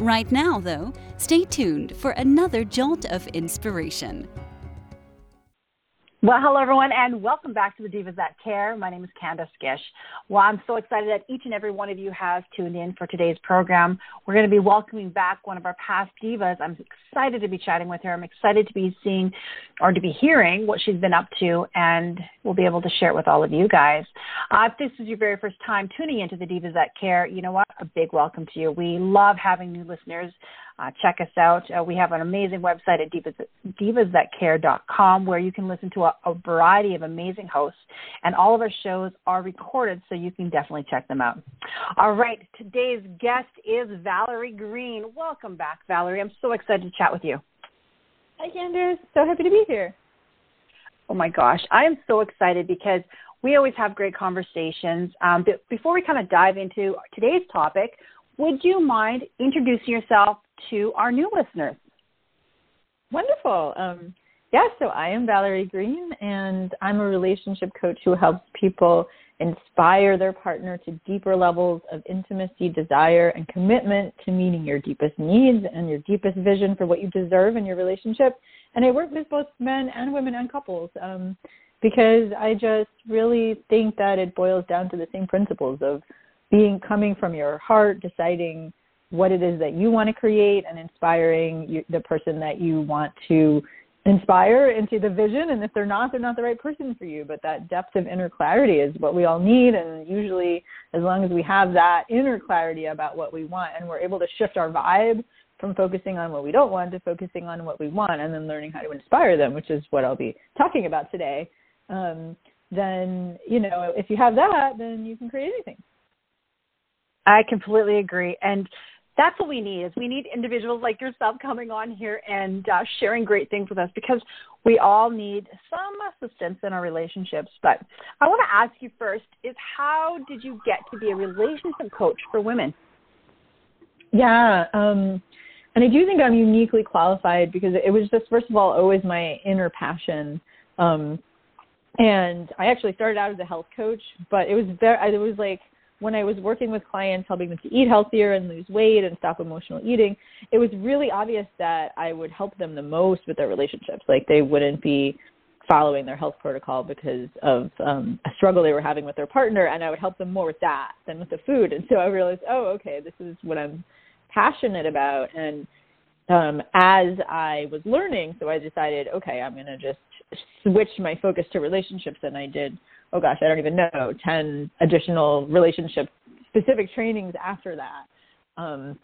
Right now, though, stay tuned for another jolt of inspiration. Well, hello, everyone, and welcome back to the Divas That Care. My name is Candace Gish. Well, I'm so excited that each and every one of you has tuned in for today's program. We're going to be welcoming back one of our past divas. I'm excited to be chatting with her. I'm excited to be seeing or to be hearing what she's been up to, and we'll be able to share it with all of you guys. Uh, if this is your very first time tuning into the Divas That Care, you know what? A big welcome to you. We love having new listeners. Uh, check us out. Uh, we have an amazing website at divas, divasthatcare.com where you can listen to a, a, variety of amazing hosts, and all of our shows are recorded, so you can definitely check them out. All right, today's guest is Valerie Green. Welcome back, Valerie. I'm so excited to chat with you. Hi, Candace. So happy to be here. Oh my gosh, I am so excited because we always have great conversations. Um, but before we kind of dive into today's topic, would you mind introducing yourself to our new listeners? Wonderful. Um, yeah, so I am Valerie Green, and I'm a relationship coach who helps people inspire their partner to deeper levels of intimacy, desire, and commitment to meeting your deepest needs and your deepest vision for what you deserve in your relationship. And I work with both men and women and couples um, because I just really think that it boils down to the same principles of being coming from your heart, deciding what it is that you want to create and inspiring you, the person that you want to inspire into the vision and if they're not they're not the right person for you. But that depth of inner clarity is what we all need and usually as long as we have that inner clarity about what we want and we're able to shift our vibe from focusing on what we don't want to focusing on what we want and then learning how to inspire them which is what i'll be talking about today um, then you know if you have that then you can create anything. I completely agree. And that's what we need is we need individuals like yourself coming on here and uh, sharing great things with us because we all need some assistance in our relationships. But i want to ask you first is how did you get to be a relationship coach for women? Yeah um, and i do think i'm uniquely qualified because it was just first of all always my inner passion um, and i actually started out as a health coach but it was very it was like when I was working with clients, helping them to eat healthier and lose weight and stop emotional eating, it was really obvious that I would help them the most with their relationships. Like they wouldn't be following their health protocol because of um, a struggle they were having with their partner, and I would help them more with that than with the food. And so I realized, oh, okay, this is what I'm passionate about. And um, as I was learning, so I decided, okay, I'm going to just switch my focus to relationships, and I did oh gosh, I don't even know, 10 additional relationship specific trainings after that. Um,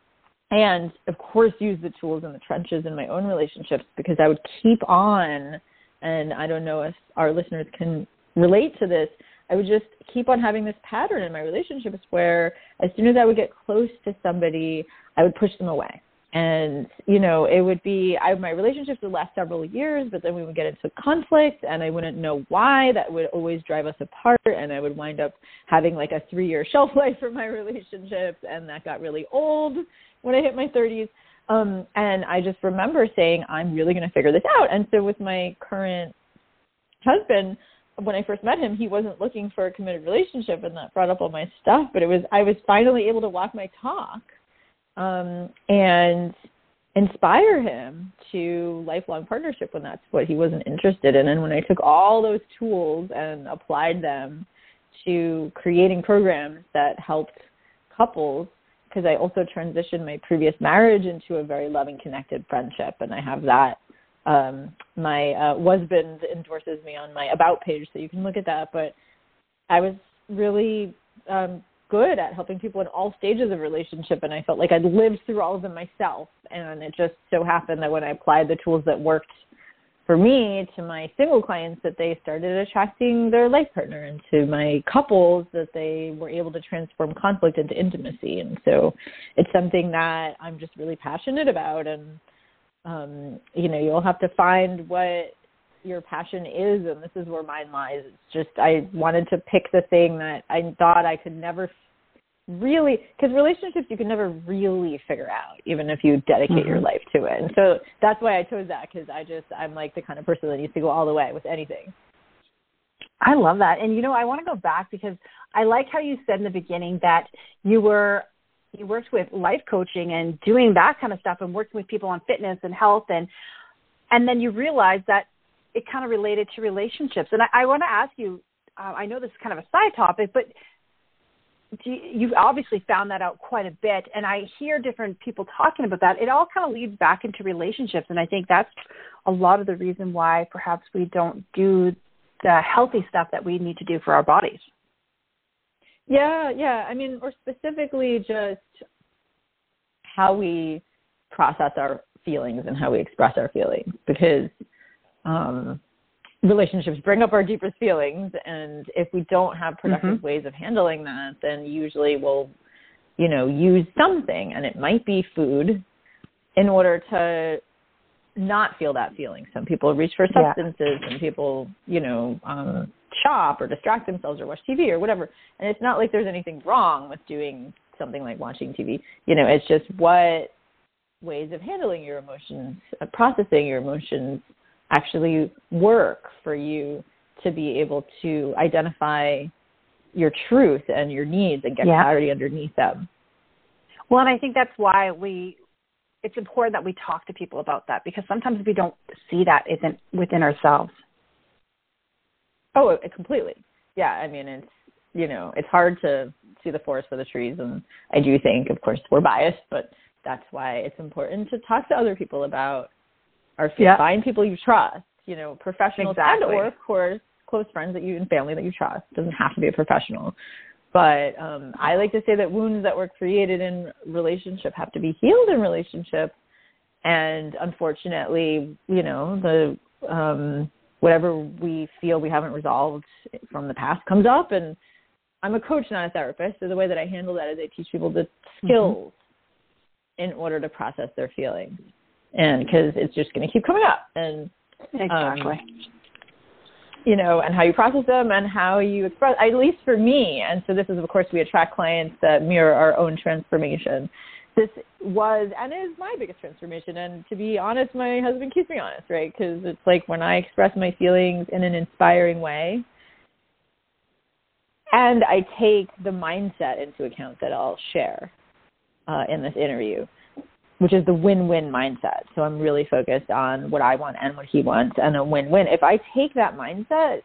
and of course, use the tools in the trenches in my own relationships because I would keep on, and I don't know if our listeners can relate to this. I would just keep on having this pattern in my relationships where as soon as I would get close to somebody, I would push them away and you know it would be I, my relationships would last several years but then we would get into conflict and i wouldn't know why that would always drive us apart and i would wind up having like a three year shelf life for my relationships and that got really old when i hit my thirties um and i just remember saying i'm really going to figure this out and so with my current husband when I first met him, he wasn't looking for a committed relationship, and that brought up all my stuff. But it was I was finally able to walk my talk um, and inspire him to lifelong partnership when that's what he wasn't interested in. And when I took all those tools and applied them to creating programs that helped couples, because I also transitioned my previous marriage into a very loving, connected friendship, and I have that. Um, my uh, husband endorses me on my about page, so you can look at that. But I was really um, good at helping people in all stages of relationship and I felt like I'd lived through all of them myself and it just so happened that when I applied the tools that worked for me to my single clients that they started attracting their life partner and to my couples that they were able to transform conflict into intimacy. And so it's something that I'm just really passionate about and um, you know, you'll have to find what your passion is, and this is where mine lies. It's just I wanted to pick the thing that I thought I could never really because relationships you can never really figure out even if you dedicate mm-hmm. your life to it and so that's why i chose that because i just i'm like the kind of person that needs to go all the way with anything i love that and you know i want to go back because i like how you said in the beginning that you were you worked with life coaching and doing that kind of stuff and working with people on fitness and health and and then you realized that it kind of related to relationships. And i, I want to ask you uh, i know this is kind of a side topic but you've obviously found that out quite a bit and i hear different people talking about that. It all kind of leads back into relationships and i think that's a lot of the reason why perhaps we don't do the healthy stuff that we need to do for our bodies. Yeah yeah. I mean or specifically just how we process our feelings and how we express our feelings because um relationships bring up our deepest feelings and if we don't have productive mm-hmm. ways of handling that then usually we'll you know use something and it might be food in order to not feel that feeling some people reach for substances yeah. and people you know um shop or distract themselves or watch tv or whatever and it's not like there's anything wrong with doing something like watching tv you know it's just what ways of handling your emotions uh, processing your emotions actually work for you to be able to identify your truth and your needs and get yeah. clarity underneath them. Well, and I think that's why we it's important that we talk to people about that because sometimes we don't see that isn't within ourselves. Oh, completely. Yeah, I mean it's you know, it's hard to see the forest for the trees and I do think of course we're biased, but that's why it's important to talk to other people about or yep. find people you trust, you know, professionals exactly. and or of course close friends that you and family that you trust. It doesn't have to be a professional. But um I like to say that wounds that were created in relationship have to be healed in relationship. And unfortunately, you know, the um whatever we feel we haven't resolved from the past comes up and I'm a coach, not a therapist. So the way that I handle that is I teach people the mm-hmm. skills mm-hmm. in order to process their feelings and because it's just going to keep coming up. And exactly. um, you know and how you process them and how you express at least for me and so this is of course we attract clients that mirror our own transformation. This was and is my biggest transformation. And to be honest my husband keeps me honest right? Because it's like when i express my feelings in an inspiring way and i take the mindset into account that i'll share uh, in this interview which is the win-win mindset. So I'm really focused on what I want and what he wants and a win-win. If I take that mindset,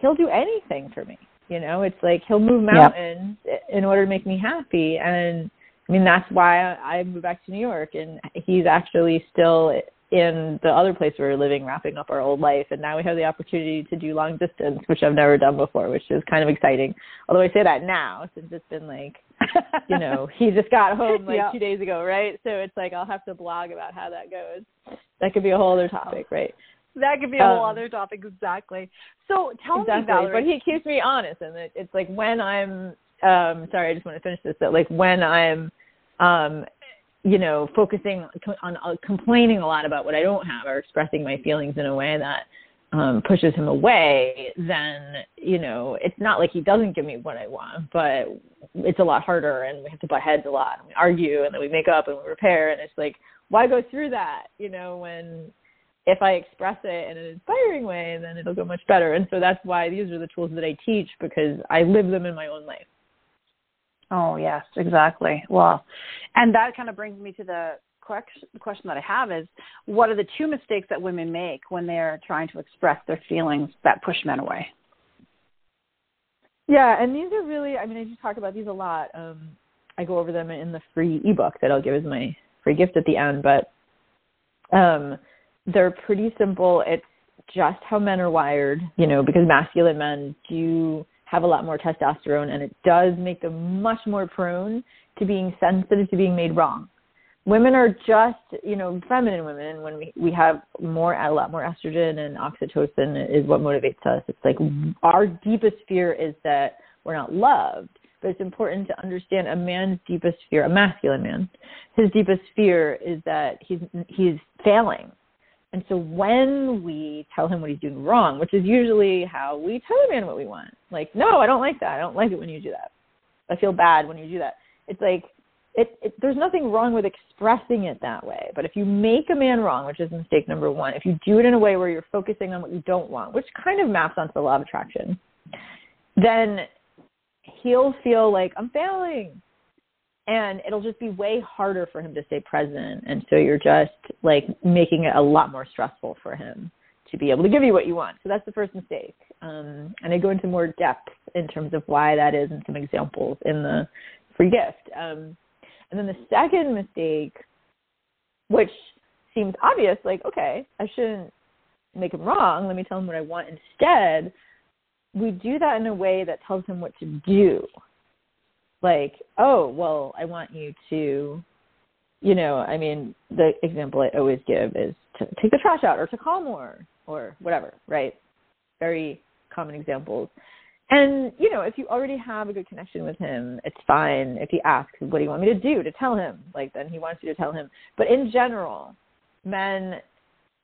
he'll do anything for me. You know, it's like he'll move mountains yep. in order to make me happy. And I mean, that's why I moved back to New York and he's actually still in the other place we were living, wrapping up our old life. And now we have the opportunity to do long distance, which I've never done before, which is kind of exciting. Although I say that now since it's been like you know, he just got home like yep. two days ago, right? So it's like I'll have to blog about how that goes. That could be a whole other topic, right? That could be a whole um, other topic, exactly. So tell exactly. me, Valerie. But he keeps me honest, and it, it's like when I'm, um, sorry, I just want to finish this. That like when I'm, um, you know, focusing on uh, complaining a lot about what I don't have, or expressing my feelings in a way that um, pushes him away, then you know it's not like he doesn't give me what I want, but it's a lot harder, and we have to butt heads a lot, and we argue, and then we make up and we repair, and it's like why go through that, you know, when if I express it in an inspiring way, then it'll go much better. And so that's why these are the tools that I teach because I live them in my own life. Oh yes, exactly. Well, and that kind of brings me to the question that I have is what are the two mistakes that women make when they're trying to express their feelings that push men away? Yeah, and these are really, I mean, I do talk about these a lot. Um, I go over them in the free ebook that I'll give as my free gift at the end, but um, they're pretty simple. It's just how men are wired, you know, because masculine men do have a lot more testosterone and it does make them much more prone to being sensitive to being made wrong women are just you know feminine women when we we have more a lot more estrogen and oxytocin is what motivates us it's like our deepest fear is that we're not loved but it's important to understand a man's deepest fear, a masculine man, his deepest fear is that he's he's failing. And so when we tell him what he's doing wrong, which is usually how we tell a man what we want, like, no, I don't like that. I don't like it when you do that. I feel bad when you do that. It's like it, it, there's nothing wrong with expressing it that way. But if you make a man wrong, which is mistake number one, if you do it in a way where you're focusing on what you don't want, which kind of maps onto the law of attraction, then he'll feel like I'm failing. And it'll just be way harder for him to stay present. And so you're just like making it a lot more stressful for him to be able to give you what you want. So that's the first mistake. Um, and I go into more depth in terms of why that is and some examples in the free gift. Um, and then the second mistake, which seems obvious, like, okay, I shouldn't make him wrong. Let me tell him what I want instead. We do that in a way that tells him what to do. Like, oh, well, I want you to, you know, I mean, the example I always give is to take the trash out or to call more or whatever, right? Very common examples. And, you know, if you already have a good connection with him, it's fine if he asks, what do you want me to do? To tell him. Like, then he wants you to tell him. But in general, men,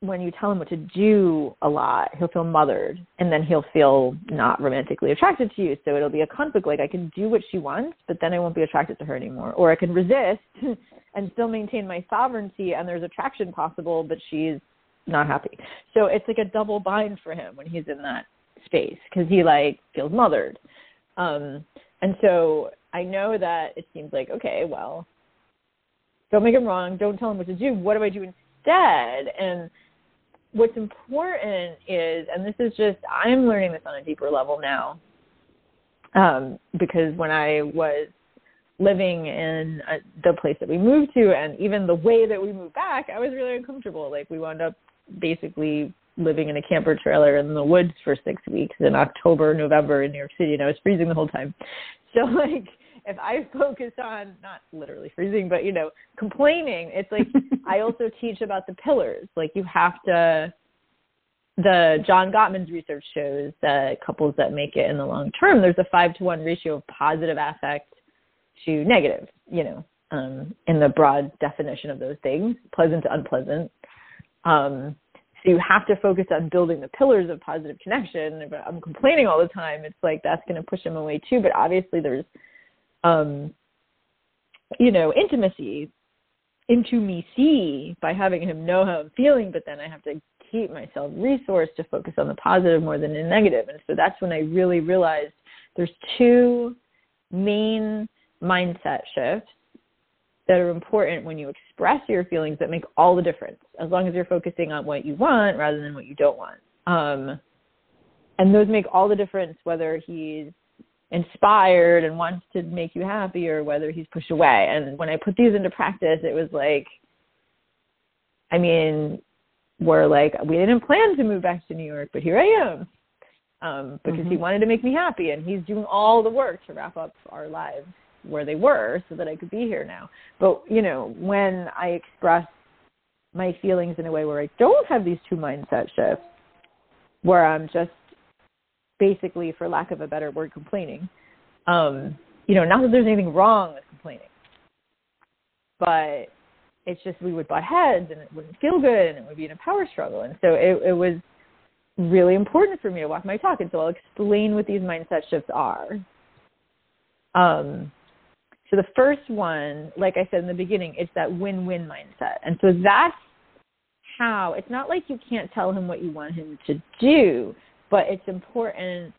when you tell him what to do a lot, he'll feel mothered and then he'll feel not romantically attracted to you. So it'll be a conflict. Like, I can do what she wants, but then I won't be attracted to her anymore. Or I can resist and still maintain my sovereignty and there's attraction possible, but she's not happy. So it's like a double bind for him when he's in that space because he like feels mothered. Um, and so I know that it seems like okay, well, don't make him wrong. Don't tell him what to do. What do I do instead? And what's important is, and this is just I'm learning this on a deeper level now, um, because when I was living in uh, the place that we moved to and even the way that we moved back i was really uncomfortable like we wound up basically living in a camper trailer in the woods for six weeks in October, November in New York City, and I was freezing the whole time. So like if I focus on not literally freezing, but you know, complaining, it's like I also teach about the pillars. Like you have to the John Gottman's research shows that couples that make it in the long term, there's a five to one ratio of positive affect to negative, you know, um, in the broad definition of those things, pleasant to unpleasant. Um, so you have to focus on building the pillars of positive connection. If I'm complaining all the time, it's like that's going to push him away too. But obviously, there's, um, you know, intimacy into me see by having him know how I'm feeling, but then I have to keep myself resourced to focus on the positive more than the negative. And so that's when I really realized there's two main mindset shifts that are important when you express your feelings that make all the difference as long as you're focusing on what you want rather than what you don't want um, and those make all the difference whether he's inspired and wants to make you happy or whether he's pushed away and when i put these into practice it was like i mean we're like we didn't plan to move back to new york but here i am um, because mm-hmm. he wanted to make me happy and he's doing all the work to wrap up our lives where they were so that I could be here now. But, you know, when I express my feelings in a way where I don't have these two mindset shifts, where I'm just basically, for lack of a better word, complaining. Um, you know, not that there's anything wrong with complaining, but it's just we would butt heads and it wouldn't feel good and it would be in a power struggle. And so it, it was really important for me to walk my talk. And so I'll explain what these mindset shifts are. Um, so the first one, like I said in the beginning, it's that win-win mindset. And so that's how it's not like you can't tell him what you want him to do, but it's important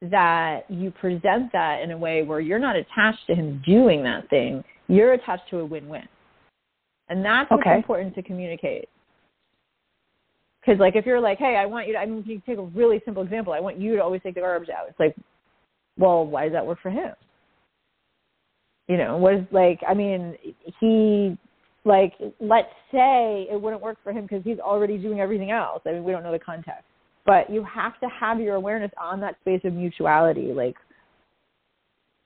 that you present that in a way where you're not attached to him doing that thing. You're attached to a win-win. And that's what's important to communicate. Because, like, if you're like, hey, I want you to, I mean, if you take a really simple example. I want you to always take the garbage out. It's like, well, why does that work for him? you know was like i mean he like let's say it wouldn't work for him because he's already doing everything else i mean we don't know the context but you have to have your awareness on that space of mutuality. Like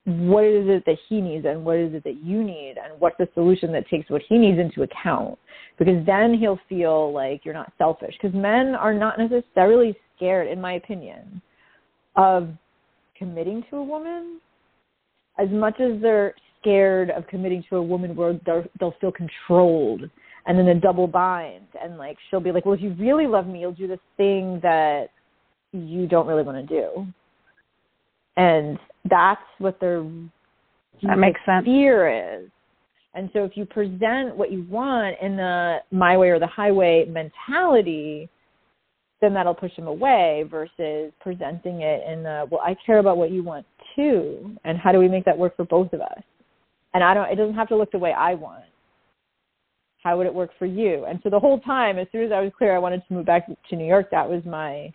what is it that he needs and what is it that you need and what's the solution that takes what he needs into account? Because then he'll feel like you're not selfish. Because men are not necessarily scared in my opinion of committing to a woman. As much as they're scared of committing to a woman where they'll feel controlled and then a double bind. And like she'll be like well if you really love me you'll do this thing that you don't really want to do. And that's what their that makes sense. fear is. And so if you present what you want in the my way or the highway mentality then that'll push them away versus presenting it in the well i care about what you want too and how do we make that work for both of us? And i don't it doesn't have to look the way i want how would it work for you and so the whole time as soon as i was clear i wanted to move back to new york that was my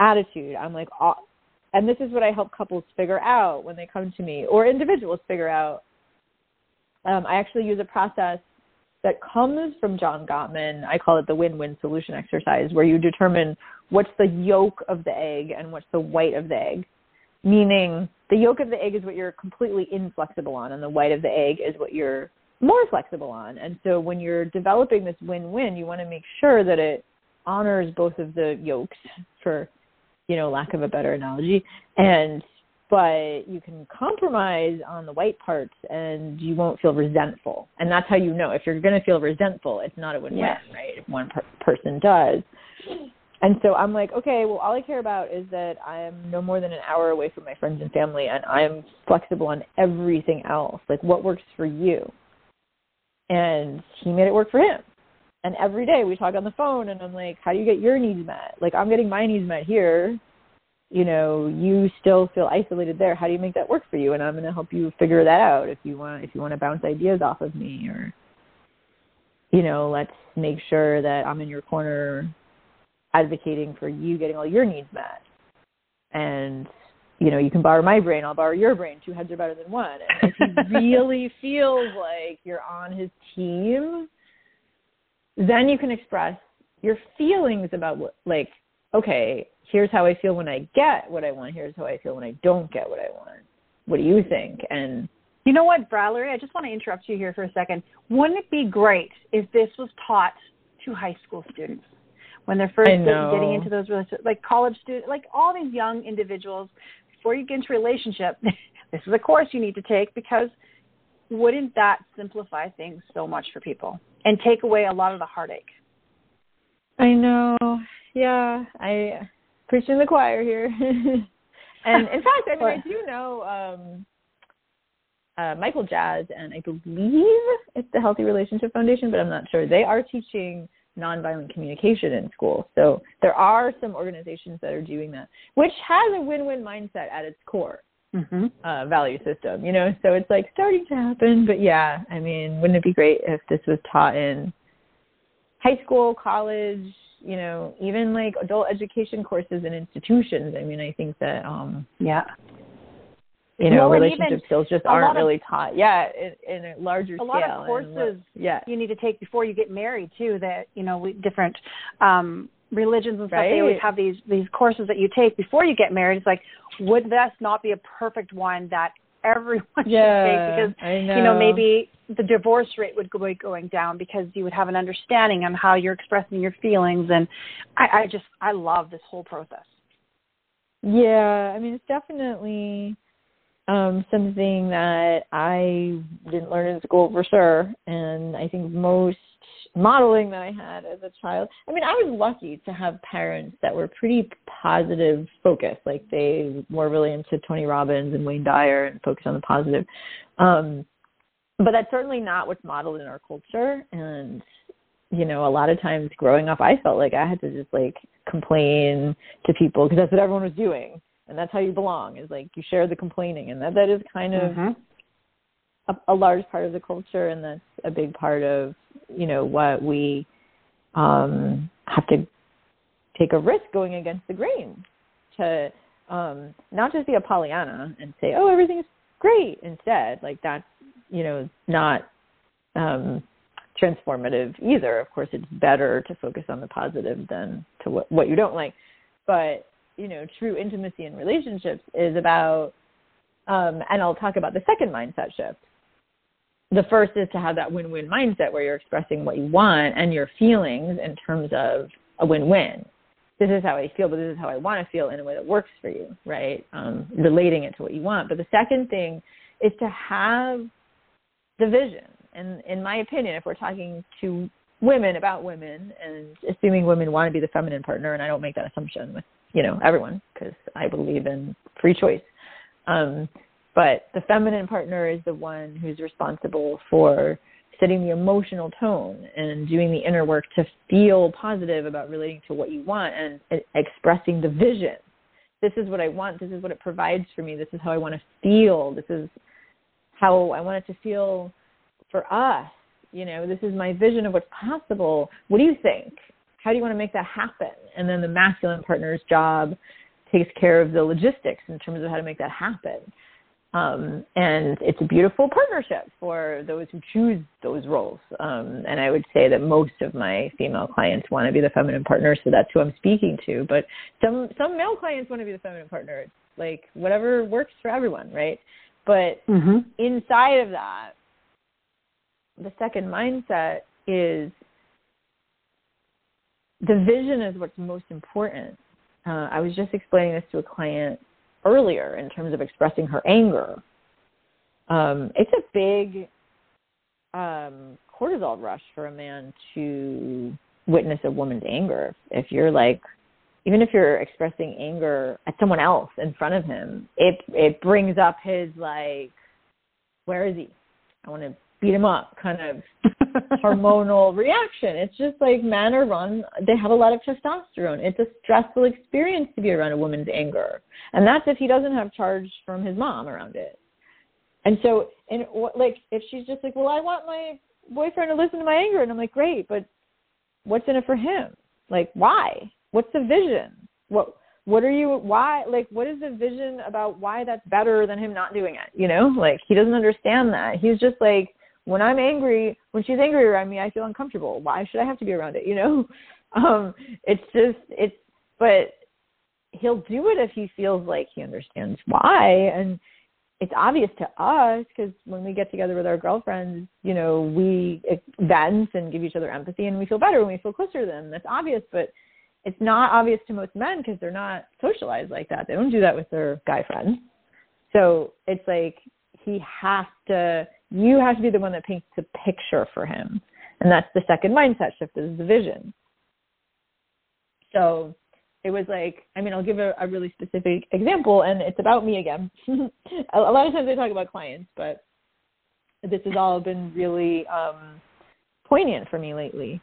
attitude i'm like oh, and this is what i help couples figure out when they come to me or individuals figure out um, i actually use a process that comes from John Gottman. I call it the win-win solution exercise, where you determine what's the yolk of the egg and what's the white of the egg. Meaning, the yolk of the egg is what you're completely inflexible on, and the white of the egg is what you're more flexible on. And so, when you're developing this win-win, you want to make sure that it honors both of the yolks, for you know, lack of a better analogy, and but you can compromise on the white parts and you won't feel resentful. And that's how you know if you're going to feel resentful, it's not a win-win, yes. right? If one per- person does. And so I'm like, okay, well, all I care about is that I'm no more than an hour away from my friends and family, and I'm flexible on everything else. Like, what works for you? And he made it work for him. And every day we talk on the phone, and I'm like, how do you get your needs met? Like, I'm getting my needs met here you know you still feel isolated there how do you make that work for you and i'm going to help you figure that out if you want if you want to bounce ideas off of me or you know let's make sure that i'm in your corner advocating for you getting all your needs met and you know you can borrow my brain i'll borrow your brain two heads are better than one and if he really feels like you're on his team then you can express your feelings about what like okay here's how I feel when I get what I want. Here's how I feel when I don't get what I want. What do you think? And you know what, Valerie? I just want to interrupt you here for a second. Wouldn't it be great if this was taught to high school students when they're first getting into those relationships, like college students, like all these young individuals? Before you get into a relationship, this is a course you need to take because wouldn't that simplify things so much for people and take away a lot of the heartache? I know. Yeah, I preaching the choir here. and in fact, I mean, I do know um, uh, Michael Jazz, and I believe it's the Healthy Relationship Foundation, but I'm not sure. They are teaching nonviolent communication in school. So there are some organizations that are doing that, which has a win-win mindset at its core. Mm-hmm. Uh, value system, you know, so it's like starting to happen. But yeah, I mean, wouldn't it be great if this was taught in high school, college, you know, even like adult education courses and institutions. I mean, I think that um yeah. You know, well, relationship skills just aren't really taught. Yeah, in, in a larger a scale. A lot of courses yeah. you need to take before you get married too. That you know, we, different um religions and stuff. Right. They always have these these courses that you take before you get married. It's like, would this not be a perfect one that everyone yeah, should take because know. you know maybe the divorce rate would go going down because you would have an understanding on how you're expressing your feelings and I, I just I love this whole process. Yeah, I mean it's definitely um something that I didn't learn in school for sure and I think most modeling that I had as a child. I mean, I was lucky to have parents that were pretty positive focused. Like they were really into Tony Robbins and Wayne Dyer and focused on the positive. Um, but that's certainly not what's modeled in our culture. And, you know, a lot of times growing up, I felt like I had to just like complain to people because that's what everyone was doing. And that's how you belong is like you share the complaining. And that, that is kind of mm-hmm. a, a large part of the culture. And that's a big part of you know what we um, have to take a risk going against the grain to um, not just be a Pollyanna and say, "Oh, everything's great." Instead, like that's you know not um, transformative either. Of course, it's better to focus on the positive than to what what you don't like. But you know, true intimacy in relationships is about, um, and I'll talk about the second mindset shift, the first is to have that win-win mindset where you're expressing what you want and your feelings in terms of a win-win. this is how I feel, but this is how I want to feel in a way that works for you, right? Um, relating it to what you want. But the second thing is to have the vision. And in my opinion, if we're talking to women about women and assuming women want to be the feminine partner, and I don't make that assumption with, you know, everyone because I believe in free choice. Um, but the feminine partner is the one who's responsible for setting the emotional tone and doing the inner work to feel positive about relating to what you want and expressing the vision. This is what I want. This is what it provides for me. This is how I want to feel. This is how I want it to feel for us. You know, this is my vision of what's possible. What do you think? How do you want to make that happen? And then the masculine partner's job takes care of the logistics in terms of how to make that happen. Um, and it's a beautiful partnership for those who choose those roles. Um, and I would say that most of my female clients want to be the feminine partner, so that's who I'm speaking to. But some some male clients want to be the feminine partner. It's like whatever works for everyone, right? But mm-hmm. inside of that, the second mindset is the vision is what's most important. Uh, I was just explaining this to a client earlier in terms of expressing her anger. Um, it's a big um, cortisol rush for a man to witness a woman's anger. If you're like, even if you're expressing anger at someone else in front of him, it it brings up his like, where is he? I want to beat him up kind of hormonal reaction. It's just like men are run, they have a lot of testosterone. It's a stressful experience to be around a woman's anger. And that's if he doesn't have charge from his mom around it. And so, and what, like, if she's just like, well, I want my boyfriend to listen to my anger. And I'm like, great, but what's in it for him? Like, why? What's the vision? What, what are you why like what is the vision about why that's better than him not doing it you know like he doesn't understand that he's just like when I'm angry, when she's angry around me, I feel uncomfortable. Why should I have to be around it? You know, um, it's just it's. But he'll do it if he feels like he understands why, and it's obvious to us because when we get together with our girlfriends, you know, we vent and give each other empathy, and we feel better when we feel closer to them. That's obvious, but it's not obvious to most men because they're not socialized like that. They don't do that with their guy friends. So it's like he has to you have to be the one that paints the picture for him. And that's the second mindset shift is the vision. So it was like, I mean, I'll give a, a really specific example, and it's about me again. a, lot of times I talk about clients, but this has all been really um, poignant for me lately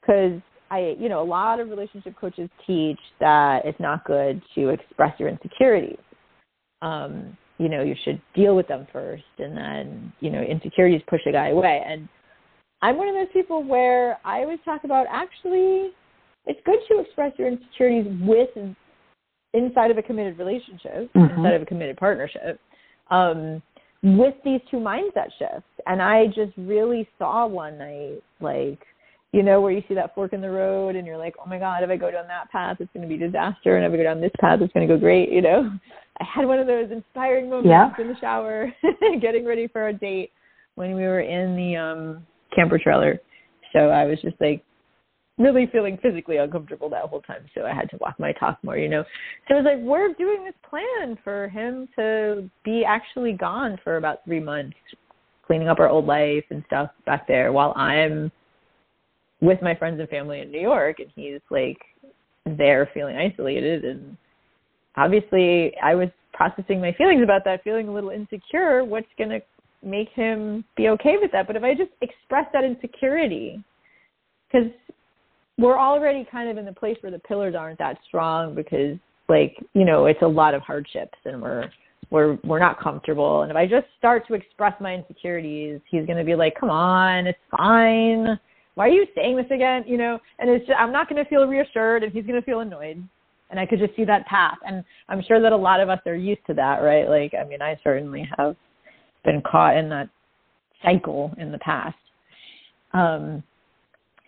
because I, you know, a lot of relationship coaches teach that it's not good to express your insecurities. Um, you know you should deal with them first and then you know insecurities push a guy away and i'm one of those people where i always talk about actually it's good to express your insecurities with inside of a committed relationship mm-hmm. inside of a committed partnership um with these two mindset shifts and i just really saw one night like you know, where you see that fork in the road and you're like, oh my God, if I go down that path, it's going to be disaster. And if I go down this path, it's going to go great, you know? I had one of those inspiring moments yeah. in the shower, getting ready for a date when we were in the um camper trailer. So I was just like really feeling physically uncomfortable that whole time. So I had to walk my talk more, you know. So it was like, we're doing this plan for him to be actually gone for about three months, cleaning up our old life and stuff back there while I'm with my friends and family in New York and he's like there feeling isolated and obviously I was processing my feelings about that, feeling a little insecure, what's gonna make him be okay with that? But if I just express that insecurity because we're already kind of in the place where the pillars aren't that strong because like, you know, it's a lot of hardships and we're we're we're not comfortable and if I just start to express my insecurities, he's going to be like, "Come on, it's fine." Why are you saying this again? You know, and it's just, I'm not going to feel reassured and he's going to feel annoyed. And I could just see that path. And I'm sure that a lot of us are used to that, right? Like, I mean, I certainly have been caught in that cycle in the past. Um,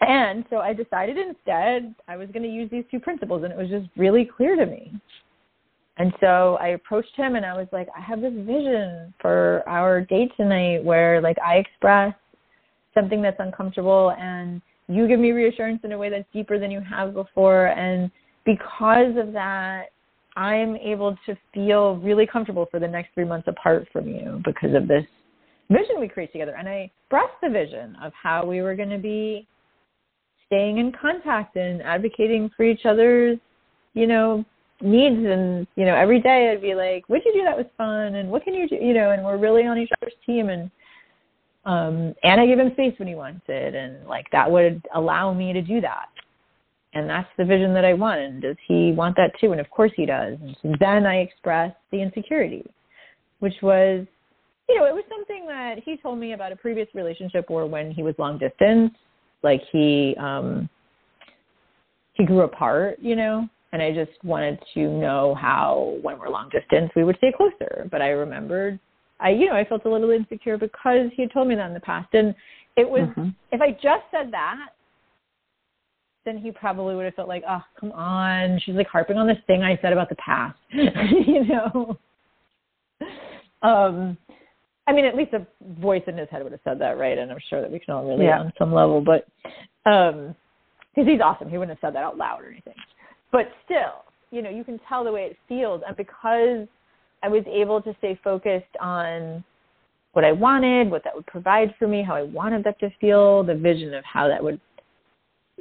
and so I decided instead I was going to use these two principles, and it was just really clear to me. And so I approached him and I was like, I have this vision for our date tonight where like I express something that's uncomfortable and you give me reassurance in a way that's deeper than you have before and because of that, I'm able to feel really comfortable for the next three months apart from you because of this vision we create together. And I expressed the vision of how we were going to be staying in contact and advocating for each other's, you know, needs. And, you know, every day I'd be like, what'd you do that was fun? And what can you do? You know, and we're really on each other's team. And, um, and I give him space when he wants it. And like that would allow me to do that and that's the vision that I want. And does he want that too? And of course he does. And then I expressed the insecurity, which was, you know, it was something that he told me about a previous relationship where when he was long distance, like he um he grew apart, you know, and I just wanted to know how when we're long distance we would stay closer. But I remembered I you know, I felt a little insecure because he had told me that in the past. And it was mm-hmm. if I just said that then he probably would have felt like, oh, come on. She's like harping on this thing I said about the past, you know? Um, I mean, at least a voice in his head would have said that, right? And I'm sure that we can all relate yeah. on some level, but, um, because he's awesome. He wouldn't have said that out loud or anything. But still, you know, you can tell the way it feels. And because I was able to stay focused on what I wanted, what that would provide for me, how I wanted that to feel, the vision of how that would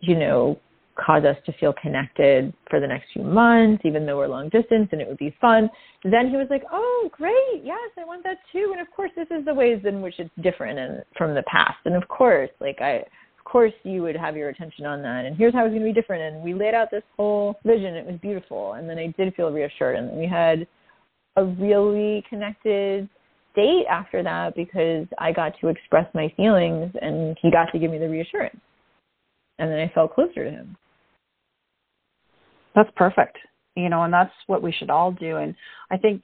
you know, cause us to feel connected for the next few months, even though we're long distance and it would be fun. Then he was like, Oh, great. Yes, I want that too. And of course, this is the ways in which it's different and from the past. And of course, like I, of course you would have your attention on that. And here's how it's going to be different. And we laid out this whole vision. It was beautiful. And then I did feel reassured. And we had a really connected date after that because I got to express my feelings and he got to give me the reassurance and then I felt closer to him. That's perfect. You know, and that's what we should all do. And I think,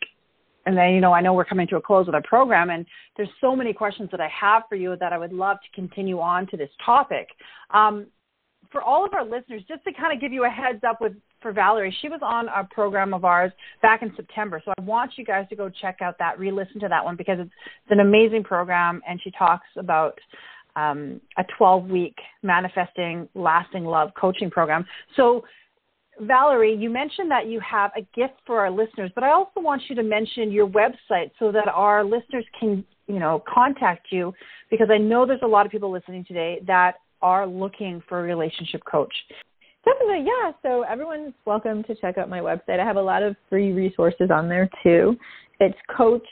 and then, you know, I know we're coming to a close with our program, and there's so many questions that I have for you that I would love to continue on to this topic. Um, for all of our listeners, just to kind of give you a heads up with for Valerie, she was on a program of ours back in September. So I want you guys to go check out that, re-listen to that one because it's, it's an amazing program, and she talks about um, a 12 week manifesting lasting love coaching program. So, Valerie, you mentioned that you have a gift for our listeners, but I also want you to mention your website so that our listeners can, you know, contact you because I know there's a lot of people listening today that are looking for a relationship coach. Definitely, yeah. So everyone's welcome to check out my website. I have a lot of free resources on there too. It's Coach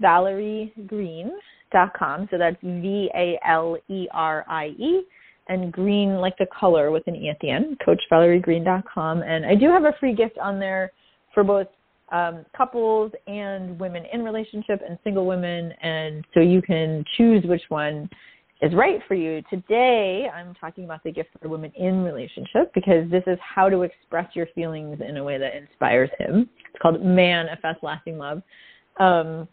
Valerie Green dot com. So that's V A L E R I E and green like the color with an E at the end, coachvaleriegreen.com. And I do have a free gift on there for both um, couples and women in relationship and single women. And so you can choose which one is right for you. Today, I'm talking about the gift for women in relationship because this is how to express your feelings in a way that inspires him. It's called Manifest Lasting Love. Um,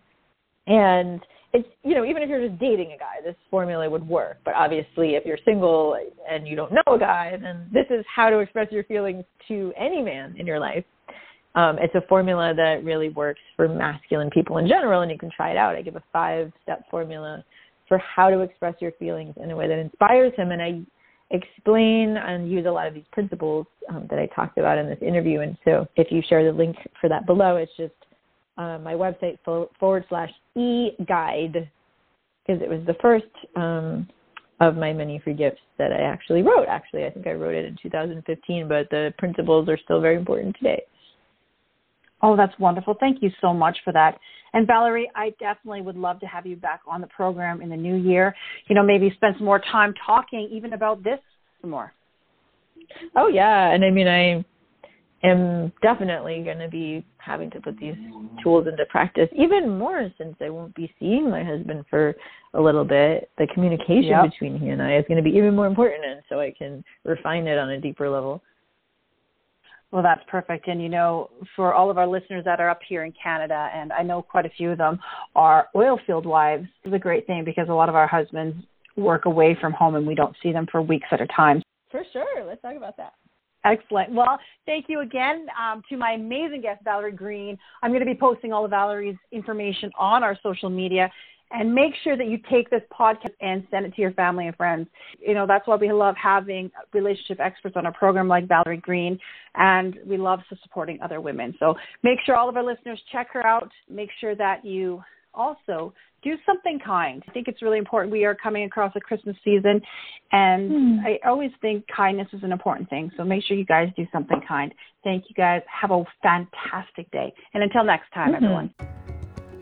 and it's you know even if you're just dating a guy this formula would work but obviously if you're single and you don't know a guy then this is how to express your feelings to any man in your life um, it's a formula that really works for masculine people in general and you can try it out i give a five step formula for how to express your feelings in a way that inspires him and i explain and use a lot of these principles um, that i talked about in this interview and so if you share the link for that below it's just uh, my website forward slash e guide because it was the first um, of my many free gifts that I actually wrote. Actually, I think I wrote it in 2015, but the principles are still very important today. Oh, that's wonderful. Thank you so much for that. And Valerie, I definitely would love to have you back on the program in the new year. You know, maybe spend some more time talking even about this some more. Oh yeah, and I mean I am definitely going to be having to put these tools into practice even more since I won't be seeing my husband for a little bit. The communication yep. between he and I is going to be even more important, and so I can refine it on a deeper level. Well, that's perfect. And you know, for all of our listeners that are up here in Canada, and I know quite a few of them are oil field wives, is a great thing because a lot of our husbands work away from home and we don't see them for weeks at a time. For sure. Let's talk about that. Excellent. Well, thank you again um, to my amazing guest, Valerie Green. I'm going to be posting all of Valerie's information on our social media. And make sure that you take this podcast and send it to your family and friends. You know, that's why we love having relationship experts on our program like Valerie Green, and we love supporting other women. So make sure all of our listeners check her out. Make sure that you also do something kind. I think it's really important. We are coming across a Christmas season, and mm. I always think kindness is an important thing. So make sure you guys do something kind. Thank you guys. Have a fantastic day. And until next time, mm-hmm. everyone.